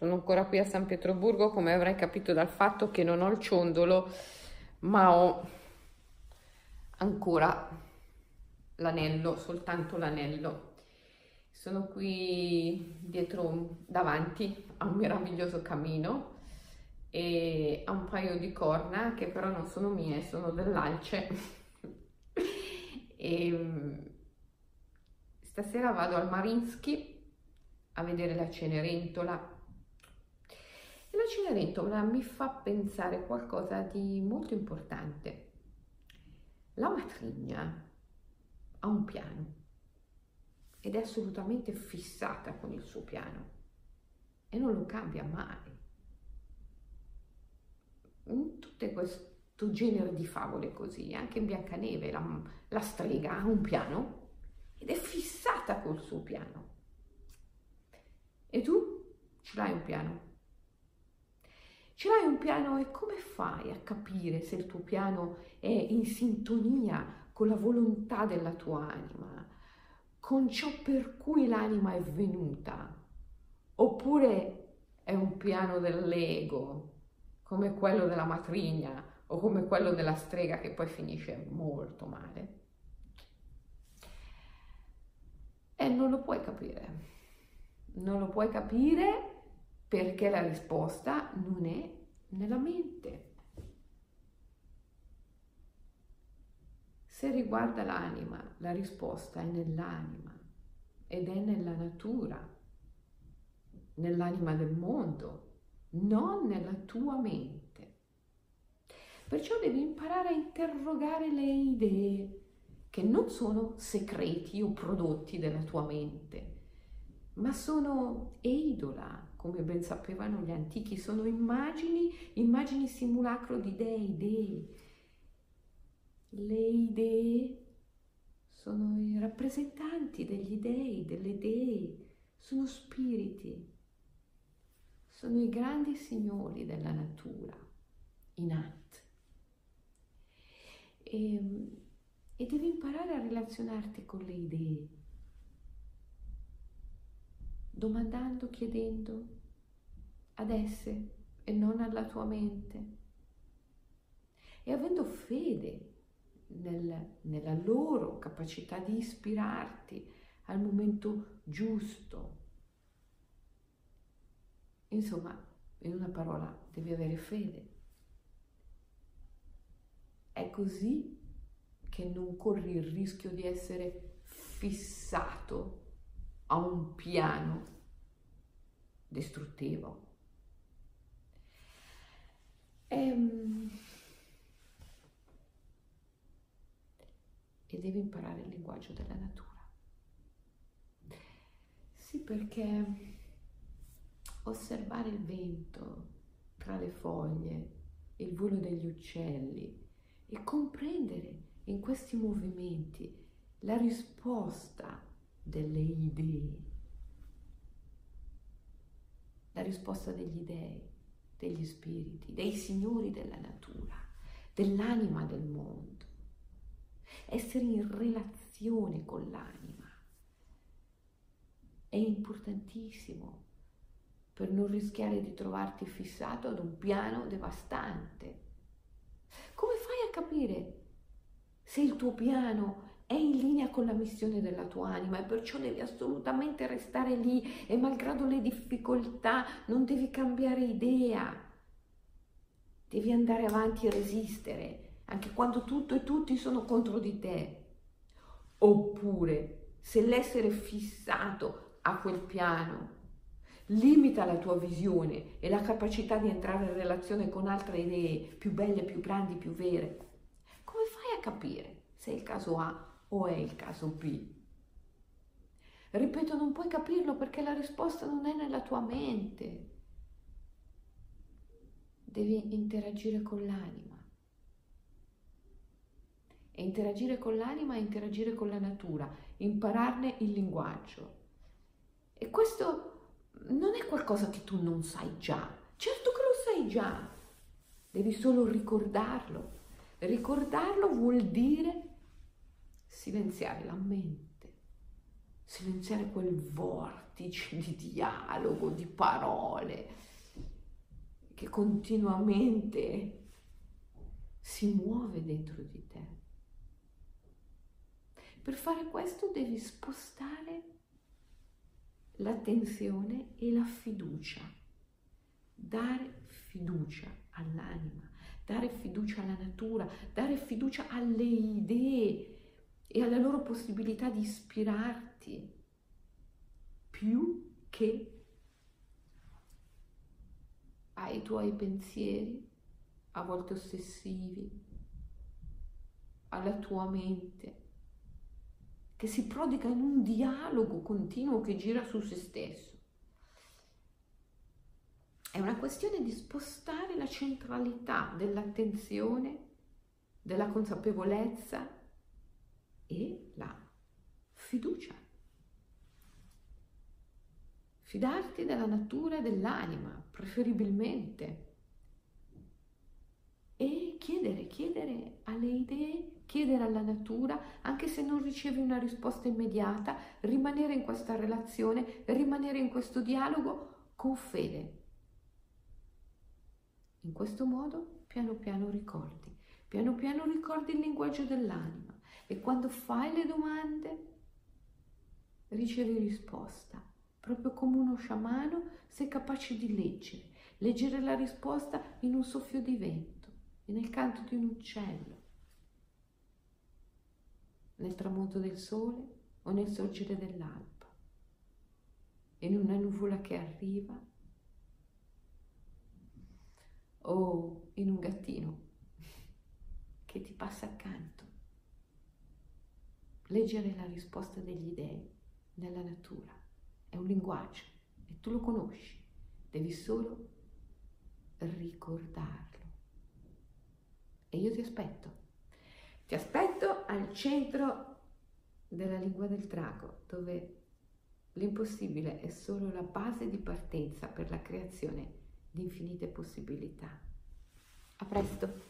sono ancora qui a San Pietroburgo, come avrai capito dal fatto che non ho il ciondolo, ma ho ancora l'anello, soltanto l'anello. Sono qui dietro, davanti a un meraviglioso camino e a un paio di corna che però non sono mie, sono dell'alce. e stasera vado al Marinsky a vedere la Cenerentola la Cenerentola mi fa pensare qualcosa di molto importante. La matrigna ha un piano ed è assolutamente fissata con il suo piano e non lo cambia mai. In tutte questo genere di favole così, anche in Biancaneve la, la strega ha un piano ed è fissata col suo piano. E tu ce l'hai un piano? Ce l'hai un piano e come fai a capire se il tuo piano è in sintonia con la volontà della tua anima, con ciò per cui l'anima è venuta? Oppure è un piano dell'ego, come quello della matrigna o come quello della strega che poi finisce molto male? E non lo puoi capire non lo puoi capire perché la risposta non è nella mente. Se riguarda l'anima, la risposta è nell'anima ed è nella natura, nell'anima del mondo, non nella tua mente. Perciò devi imparare a interrogare le idee che non sono segreti o prodotti della tua mente, ma sono eidola, come ben sapevano gli antichi, sono immagini, immagini simulacro di dei, dei. Le idee sono i rappresentanti degli dei, delle dee, sono spiriti, sono i grandi signori della natura, i Nat. E, e devi imparare a relazionarti con le idee domandando, chiedendo ad esse e non alla tua mente. E avendo fede nel, nella loro capacità di ispirarti al momento giusto. Insomma, in una parola, devi avere fede. È così che non corri il rischio di essere fissato a un piano distruttivo. Ehm, e devi imparare il linguaggio della natura. Sì, perché osservare il vento tra le foglie, il volo degli uccelli e comprendere in questi movimenti la risposta delle idee, la risposta degli dei, degli spiriti, dei signori della natura, dell'anima del mondo. Essere in relazione con l'anima è importantissimo per non rischiare di trovarti fissato ad un piano devastante. Come fai a capire se il tuo piano è in linea con la missione della tua anima e perciò devi assolutamente restare lì e malgrado le difficoltà non devi cambiare idea. Devi andare avanti e resistere, anche quando tutto e tutti sono contro di te. Oppure, se l'essere fissato a quel piano limita la tua visione e la capacità di entrare in relazione con altre idee più belle, più grandi, più vere, come fai a capire se è il caso A o è il caso B? Ripeto, non puoi capirlo perché la risposta non è nella tua mente. Devi interagire con l'anima. E interagire con l'anima è interagire con la natura, impararne il linguaggio. E questo non è qualcosa che tu non sai già. Certo che lo sai già. Devi solo ricordarlo. Ricordarlo vuol dire silenziare la mente, silenziare quel vortice di dialogo, di parole che continuamente si muove dentro di te. Per fare questo devi spostare l'attenzione e la fiducia, dare fiducia all'anima, dare fiducia alla natura, dare fiducia alle idee e alla loro possibilità di ispirarti più che ai tuoi pensieri, a volte ossessivi, alla tua mente, che si prodiga in un dialogo continuo che gira su se stesso. È una questione di spostare la centralità dell'attenzione, della consapevolezza e la fiducia. Fidarti della natura e dell'anima, preferibilmente. E chiedere, chiedere alle idee, chiedere alla natura, anche se non ricevi una risposta immediata, rimanere in questa relazione, rimanere in questo dialogo con fede. In questo modo, piano piano ricordi, piano piano ricordi il linguaggio dell'anima e quando fai le domande ricevi risposta. Proprio come uno sciamano sei capace di leggere, leggere la risposta in un soffio di vento e nel canto di un uccello, nel tramonto del sole o nel sorgere dell'alba, in una nuvola che arriva o in un gattino che ti passa accanto. Leggere la risposta degli dei nella natura è un linguaggio e tu lo conosci, devi solo ricordarlo. E io ti aspetto. Ti aspetto al centro della lingua del drago, dove l'impossibile è solo la base di partenza per la creazione di infinite possibilità. A presto!